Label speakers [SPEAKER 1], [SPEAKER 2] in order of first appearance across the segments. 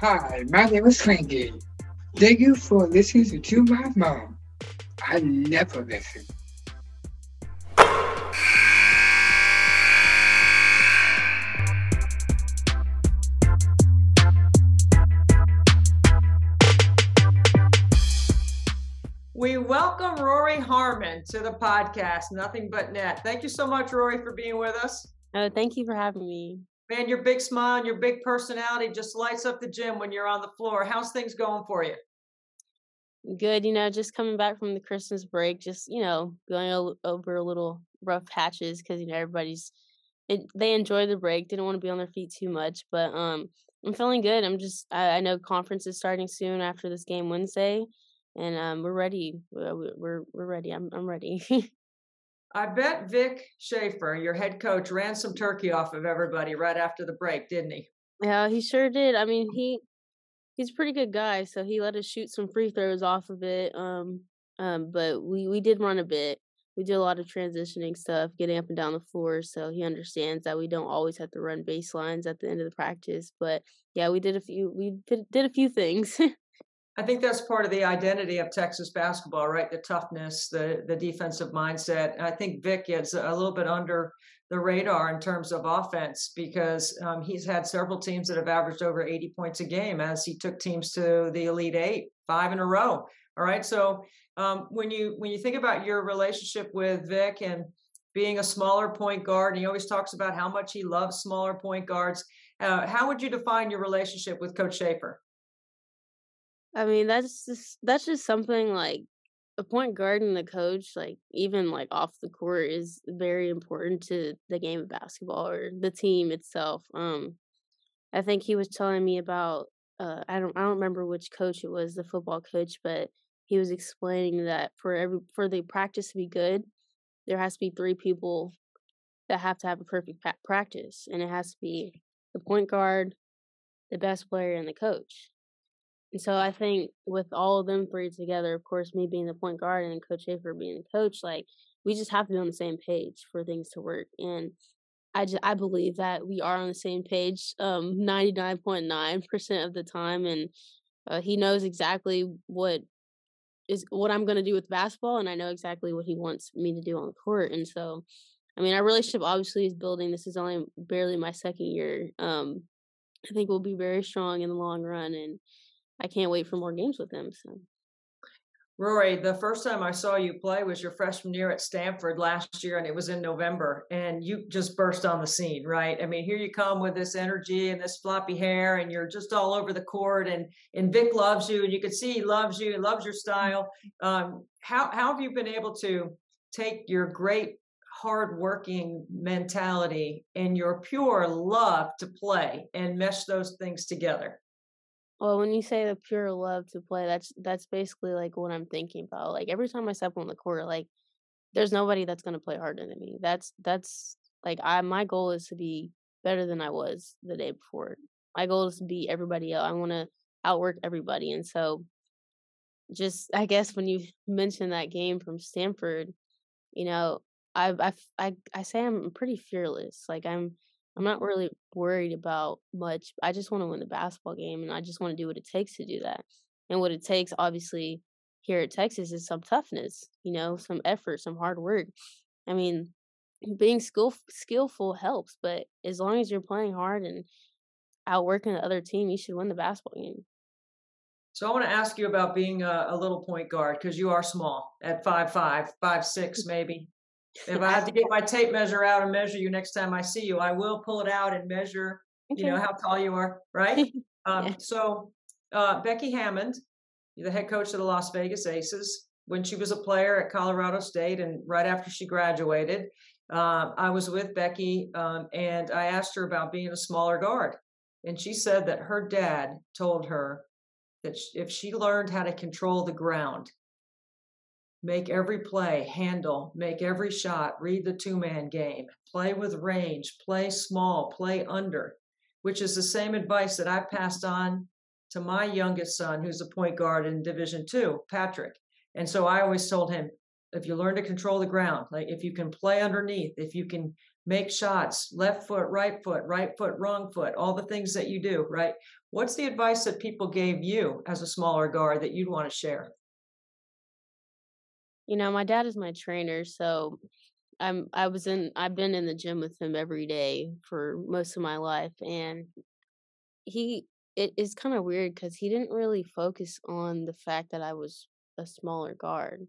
[SPEAKER 1] Hi, my name is Frankie. Thank you for listening to my mom. I never listen.
[SPEAKER 2] We welcome Rori Harmon to the podcast, Nothing But Net. Thank you so much, Rori, for being with us.
[SPEAKER 3] Oh, thank you for having me.
[SPEAKER 2] Man, your big smile and your big personality just lights up the gym when you're on the floor. How's things going for you?
[SPEAKER 3] Good, you know, just coming back from the Christmas break, just, you know, going over a little rough patches because, you know, everybody's, it, they enjoy the break, didn't want to be on their feet too much, but um, I'm feeling good. I'm just, I, I know conference is starting soon after this game Wednesday, and um, we're ready. We're, we're, we're ready. I'm, I'm ready.
[SPEAKER 2] I bet Vic Schaefer, your head coach, ran some turkey off of everybody right after the break, didn't he?
[SPEAKER 3] Yeah, he sure did. I mean, he he's a pretty good guy, so he let us shoot some free throws off of it. Um, um, but we we did run a bit. We did a lot of transitioning stuff, getting up and down the floor. So he understands that we don't always have to run baselines at the end of the practice. But yeah, we did a few. We did, did a few things.
[SPEAKER 2] I think that's part of the identity of Texas basketball, right? The toughness, the the defensive mindset. I think Vic is a little bit under the radar in terms of offense because um, he's had several teams that have averaged over 80 points a game as he took teams to the Elite Eight, five in a row. All right, so um, when you when you think about your relationship with Vic and being a smaller point guard, and he always talks about how much he loves smaller point guards. Uh, how would you define your relationship with Coach Schaefer?
[SPEAKER 3] I mean, that's just that's just something like a point guard and the coach, like even like off the court, is very important to the game of basketball or the team itself. Um, I think he was telling me about uh, I don't I don't remember which coach it was, the football coach, but he was explaining that for every for the practice to be good, there has to be three people that have to have a perfect practice, and it has to be the point guard, the best player, and the coach. And so I think with all of them three together, of course, me being the point guard and Coach Schaefer being the coach, like we just have to be on the same page for things to work. And I just I believe that we are on the same page, um, ninety nine point nine percent of the time, and uh, he knows exactly what is what I'm going to do with basketball, and I know exactly what he wants me to do on court. And so, I mean, our relationship obviously is building. This is only barely my second year. Um, I think we'll be very strong in the long run, and I can't wait for more games with him. So.
[SPEAKER 2] Rori, the first time I saw you play was your freshman year at Stanford last year, and it was in November, and you just burst on the scene, right? I mean, here you come with this energy and this floppy hair, and you're just all over the court, and and Vic loves you, and you can see he loves you, he loves your style. Um, how how have you been able to take your great hardworking mentality and your pure love to play and mesh those things together?
[SPEAKER 3] Well, when you say the pure love to play, that's that's basically like what I'm thinking about. Like every time I step on the court, like there's nobody that's gonna play harder than me. That's that's like I my goal is to be better than I was the day before. My goal is to beat everybody else. I want to outwork everybody, and so just I guess when you mentioned that game from Stanford, you know, I I I I say I'm pretty fearless. Like I'm I'm not really worried about much. I just want to win the basketball game and I just want to do what it takes to do that. And what it takes, obviously, here at Texas is some toughness, you know, some effort, some hard work. I mean, being skill skillful helps, but as long as you're playing hard and outworking the other team, you should win the basketball game.
[SPEAKER 2] So I want to ask you about being a, a little point guard because you are small at five five, five six mm. maybe. If I have to get my tape measure out and measure you next time I see you, I will pull it out and measure, you know, how tall you are, right? Um,
[SPEAKER 3] Yeah.
[SPEAKER 2] so uh, Becky Hammon, the head coach of the Las Vegas Aces, when she was a player at Colorado State and right after she graduated, uh, I was with Becky um, and I asked her about being a smaller guard. And she said that her dad told her that if she learned how to control the ground, make every play, handle, make every shot, read the two man game, play with range, play small, play under, which is the same advice that I passed on to my youngest son, who's a point guard in Division Two, Patrick. And so I always told him, if you learn to control the ground, like if you can play underneath, if you can make shots, left foot, right foot, right foot, wrong foot, all the things that you do, right? What's the advice that people gave you as a smaller guard that you'd want to share?
[SPEAKER 3] You know, my dad is my trainer, so I'm I was in I've been in the gym with him every day for most of my life and he it is kind of weird because he didn't really focus on the fact that I was a smaller guard.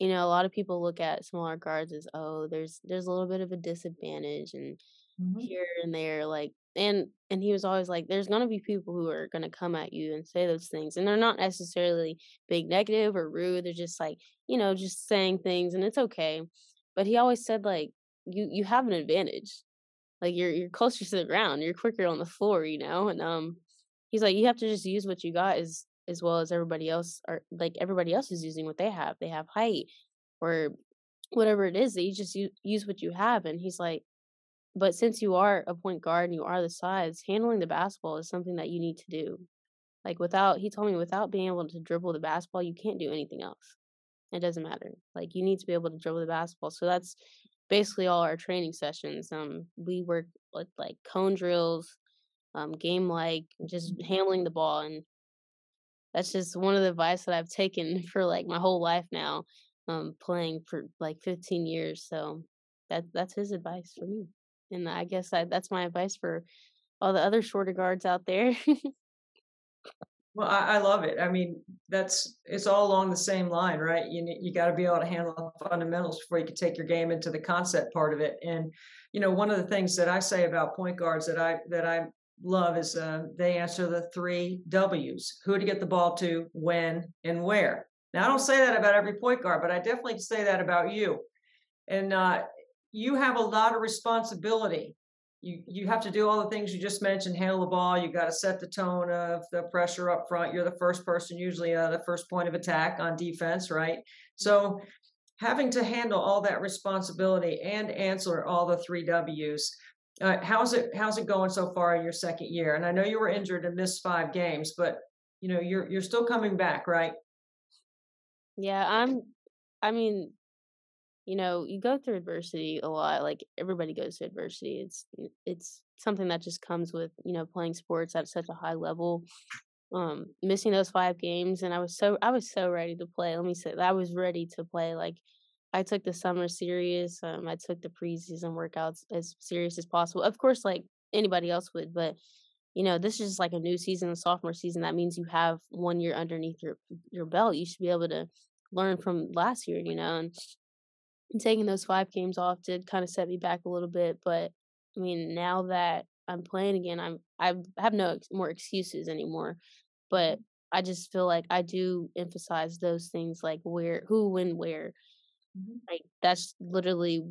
[SPEAKER 3] You know, a lot of people look at smaller guards as, oh, there's there's a little bit of a disadvantage and
[SPEAKER 2] Mhm.
[SPEAKER 3] here and there, like and and he was always like, there's gonna be people who are gonna come at you and say those things. And they're not necessarily being negative or rude. They're just like, you know, just saying things and it's okay. But he always said like you you have an advantage. Like you're you're closer to the ground, you're quicker on the floor, you know? And um he's like, you have to just use what you got as as well as everybody else are like everybody else is using what they have. They have height or whatever it is that you just use, use what you have. And he's like, but since you are a point guard and you are the size, handling the basketball is something that you need to do. Like without, he told me, without being able to dribble the basketball, you can't do anything else. It doesn't matter. Like you need to be able to dribble the basketball. So that's basically all our training sessions. Um, we work with like cone drills, um, game like just handling the ball, and that's just one of the advice that I've taken for like my whole life now, um, playing for like 15 years. So that that's his advice for me, and I guess I, that's my advice for all the other shorter guards out there.
[SPEAKER 2] Well, I, I love it. I mean, that's it's all along the same line, right? You you got to be able to handle the fundamentals before you can take your game into the concept part of it. And you know, one of the things that I say about point guards that I that I love is uh, they answer the three W's: who to get the ball to, when, and where. Now, I don't say that about every point guard, but I definitely say that about you. And uh, you have a lot of responsibility. You you have to do all the things you just mentioned handle the ball you got to set the tone of the pressure up front. You're the first person usually uh, the first point of attack on defense right? So having to handle all that responsibility and answer all the three w's uh, how's it how's it going so far in your second year? And i know you were injured and missed five games but you know you're you're still coming back right?
[SPEAKER 3] Yeah, I'm. I mean, you know, you go through adversity a lot. Like everybody goes through adversity. It's it's something that just comes with you know playing sports at such a high level. Um, missing those five games, and I was so I was so ready to play. Let me say, I was ready to play. Like I took the summer serious. Um, I took the preseason workouts as serious as possible. Of course, like anybody else would, but you know, this is just like a new season, a sophomore season. That means you have one year underneath your your belt. You should be able to learn from last year, you know, and and taking those 5 games off did kinda set me back a little bit, but, I mean, now that I'm playing again, I'm I have no ex more excuses anymore, but I just feel like I do emphasize those things, like where who, when, where.
[SPEAKER 2] Mhm.
[SPEAKER 3] Like, that's literally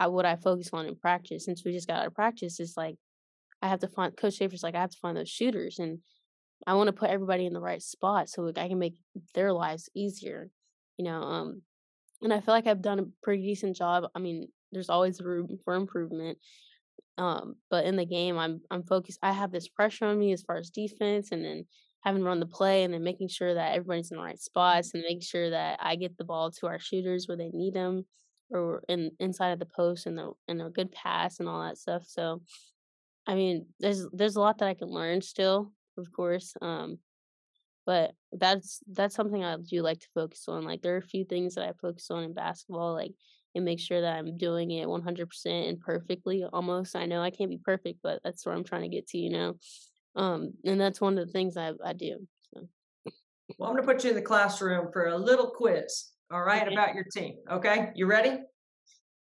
[SPEAKER 3] I what I focus on in practice. Since we just got out of practice, it's like I have to find Coach Schaefer's like, "I have to find those shooters," and I wanna put everybody in the right spot so, like, I can make their lives easier, you know, um and I feel like I've done a pretty decent job. I mean, there's always room for improvement. Um, but in the game, I'm I'm focused. I have this pressure on me as far as defense, and then having run the play, and then making sure that everybody's in the right spots, and making sure that I get the ball to our shooters where they need them, or in inside of the post, and the and a good pass and all that stuff. So, I mean, there's there's a lot that I can learn still, of course. Um, but that's that's something I do like to focus on. Like there are a few things that I focus on in basketball, like and make sure that I'm doing it 100% and perfectly almost. I know I can't be perfect, but that's where I'm trying to get to, you know. Um, and that's one of the things I I do. So,
[SPEAKER 2] well i'm going to put you in the classroom for a little quiz all right
[SPEAKER 3] okay.
[SPEAKER 2] about your team okay you ready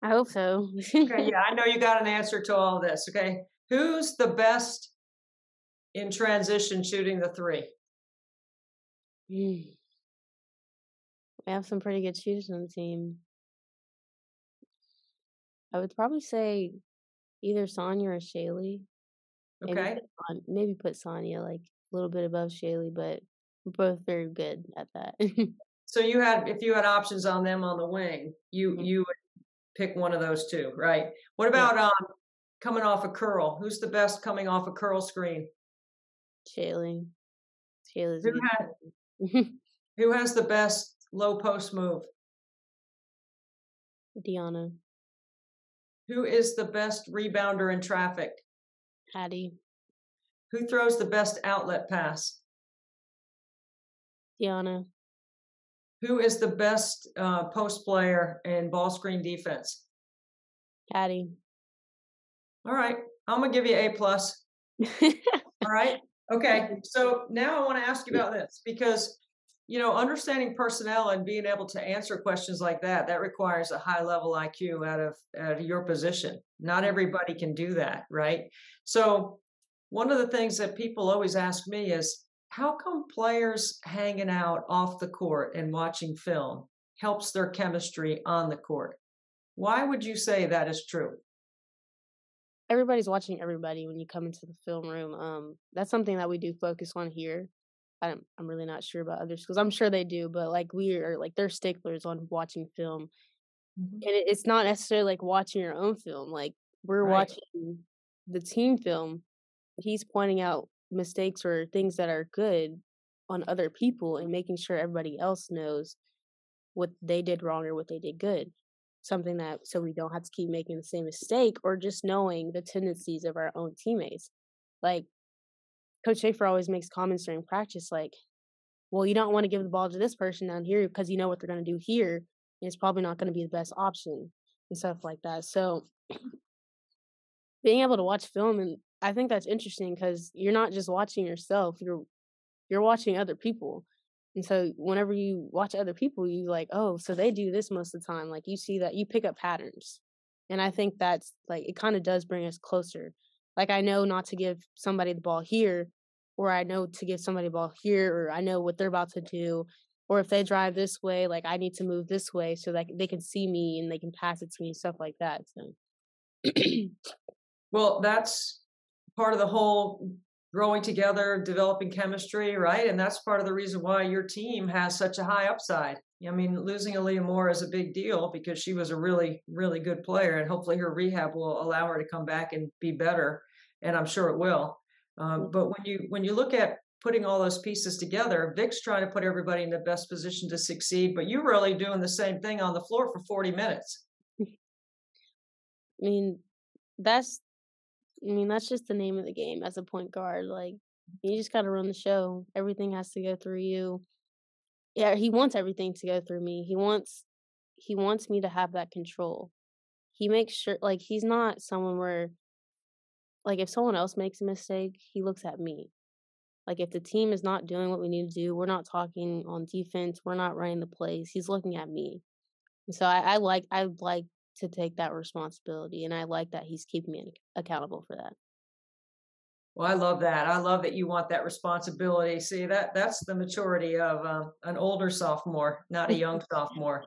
[SPEAKER 3] I hope so.
[SPEAKER 2] Okay, yeah, I know you got an answer to all this. Okay, who's the best in transition shooting the three?
[SPEAKER 3] Mm, we have some pretty good shooters on the team. I would probably say either Sonya or Shaylee. Maybe
[SPEAKER 2] Okay,
[SPEAKER 3] put Son- maybe put Sonya like a little bit above Shaylee, but both very good at that.
[SPEAKER 2] so you had if you had options on them on the wing, you
[SPEAKER 3] Mhm.
[SPEAKER 2] you would pick one of those two, right? What
[SPEAKER 3] yeah,
[SPEAKER 2] about um coming off a curl? Who's the best coming off a curl screen?
[SPEAKER 3] Shaylee. Shaylee's
[SPEAKER 2] Who had. who has the best low post move?
[SPEAKER 3] DeYona,
[SPEAKER 2] Who is the best rebounder in traffic?
[SPEAKER 3] Hattie,
[SPEAKER 2] Who throws the best outlet pass?
[SPEAKER 3] DeYona,
[SPEAKER 2] Who is the best uh, post player in ball screen defense?
[SPEAKER 3] Hattie.
[SPEAKER 2] All right, I'm gonna give you A plus. All right. Okay. So now I want to ask you about this because you know understanding personnel and being able to answer questions like that that requires a high level IQ out of out of your position. Not everybody can do that, right? So one of the things that people always ask me is how come players hanging out off the court and watching film helps their chemistry on the court? Why would you say that is true?
[SPEAKER 3] Everybody's watching everybody when you come into the film room. Um, that's something that we do focus on here. I'm I'm really not sure about other schools. I'm sure they do, but like we are like they're sticklers on watching film,
[SPEAKER 2] Mhm.
[SPEAKER 3] and it, it's not necessarily like watching your own film. Like we're
[SPEAKER 2] Right.
[SPEAKER 3] watching the team film. He's pointing out mistakes or things that are good on other people and making sure everybody else knows what they did wrong or what they did good. Something that so we don't have to keep making the same mistake or just knowing the tendencies of our own teammates. Like Coach Schaefer always makes comments during practice like, well, you don't want to give the ball to this person down here because you know what they're going to do here. And it's probably not going to be the best option and stuff like that. So being able to watch film and I think that's interesting because you're not just watching yourself, you're you're watching other people. And so whenever you watch other people, you like, oh, so they do this most of the time. Like you see that you pick up patterns. And I think that's like it kind of does bring us closer. Like I know not to give somebody the ball here, or I know to give somebody the ball here, or I know what they're about to do. Or if they drive this way, like I need to move this way so that they can see me and they can pass it to me, stuff like that. So
[SPEAKER 2] Well, that's part of the whole growing together, developing chemistry, right? And that's part of the reason why your team has such a high upside. I mean, losing Aaliyah Moore is a big deal because she was a really, really good player, and hopefully her rehab will allow her to come back and be better. And I'm sure it will. Um, but when you when you look at putting all those pieces together, Vic's trying to put everybody in the best position to succeed, but you're really doing the same thing on the floor for 40 minutes.
[SPEAKER 3] I mean, that's I mean, that's just the name of the game as a point guard. Like you just gotta run the show. Everything has to go through you. Yeah, he wants everything to go through me. He wants he wants me to have that control. He makes sure like he's not someone where like if someone else makes a mistake, he looks at me. Like if the team is not doing what we need to do, we're not talking on defense, we're not running the plays. He's looking at me. And so I, I like I like to take that responsibility and I like that he's keeping me accountable for that.
[SPEAKER 2] Well, I love that. I love that you want that responsibility. See, that that's the maturity of uh, an older sophomore, not a young sophomore.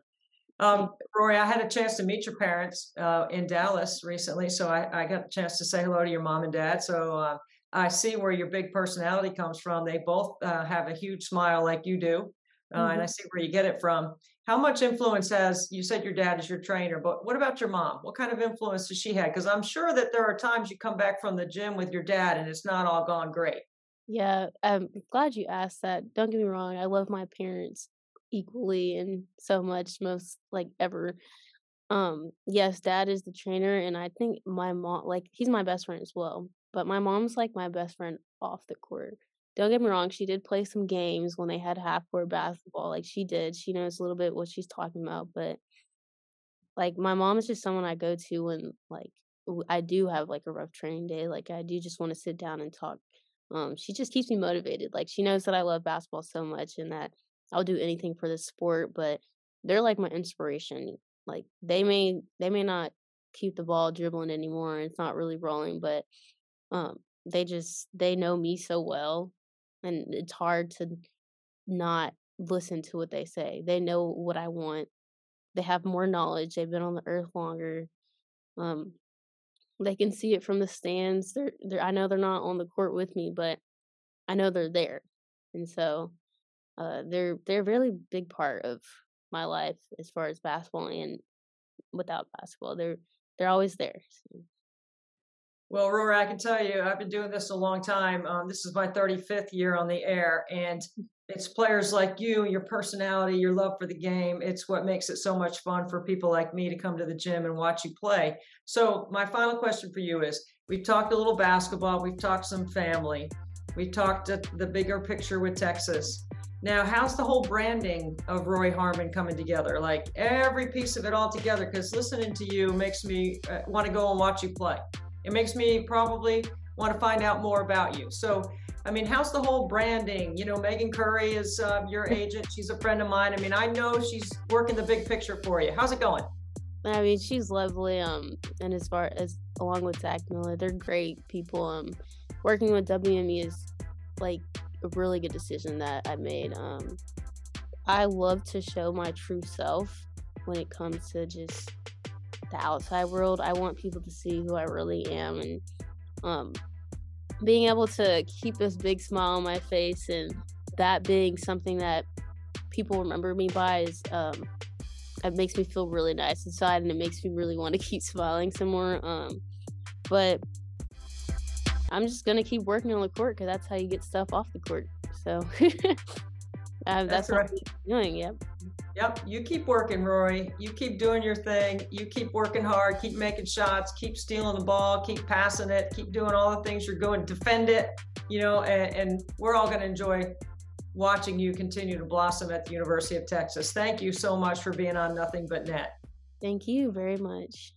[SPEAKER 2] Um, Rori, I had a chance to meet your parents uh, in Dallas recently, so I, I got a chance to say hello to your mom and dad. So uh, I see where your big personality comes from. They both uh, have a huge smile like you do, uh, and I
[SPEAKER 3] Mhm.
[SPEAKER 2] see where you get it from. How much influence has you said your dad is your trainer, but what about your mom? What kind of influence does she have? Because I'm sure that there are times you come back from the gym with your dad and it's not all gone great.
[SPEAKER 3] Yeah, I'm glad you asked that. Don't get me wrong, I love my parents equally and so much, most like ever. Um, yes, dad is the trainer, and I think my mom, like, he's my best friend as well. But my mom's like my best friend off the court. Don't get me wrong, she did play some games when they had half court basketball. Like, she did. She knows a little bit what she's talking about. But like, my mom is just someone I go to when, like, I do have like a rough training day. Like, I do just want to sit down and talk um, she just keeps me motivated. Like she knows that I love basketball so much and that I'll do anything for this sport, but they're like my inspiration. Like they may they may not keep the ball dribbling anymore it's not really rolling, but um they just they know me so well and it's hard to not listen to what they say. They know what I want. They have more knowledge. They've been on the earth longer. Um they can see it from the stands. They're, they're I know they're not on the court with me, but I know they're there, and so uh, they're they're a really big part of my life as far as basketball and without basketball. They're they're always there. So.
[SPEAKER 2] Well, Rori, I can tell you, I've been doing this a long time. Um, this is my 35th year on the air, and it's players like you, your personality, your love for the game. It's what makes it so much fun for people like me to come to the gym and watch you play. So, my final question for you is we've talked a little basketball, we've talked some family, we've talked the bigger picture with Texas. Now, how's the whole branding of Roy Harmon coming together? Like every piece of it all together? Because listening to you makes me uh, want to go and watch you play. It makes me probably want to find out more about you. So, I mean, how's the whole branding? You know, Megan Curry is uh, your agent. She's a friend of mine. I mean, I know she's working the big picture for you. How's it going?
[SPEAKER 3] I mean, she's lovely. Um, and as far as along with Zach Miller, they're great people. Um, working with WME is like a really good decision that I made. Um, I love to show my true self when it comes to just the outside world. I want people to see who I really am, and um, being able to keep this big smile on my face and that being something that people remember me by is um, it makes me feel really nice inside and it makes me really want to keep smiling some more um, but i'm just gonna keep working on the court because that's how you get stuff off the court so uh, that's, that's right. what I'm doing yep
[SPEAKER 2] Yep, you keep working, Rori. You keep doing your thing. You keep working hard. Keep making shots. Keep stealing the ball. Keep passing it. Keep doing all the things you're going. Defend it. You know, and, and we're all going to enjoy watching you continue to blossom at the University of Texas. Thank you so much for being on Nothing But Net.
[SPEAKER 3] Thank you very much.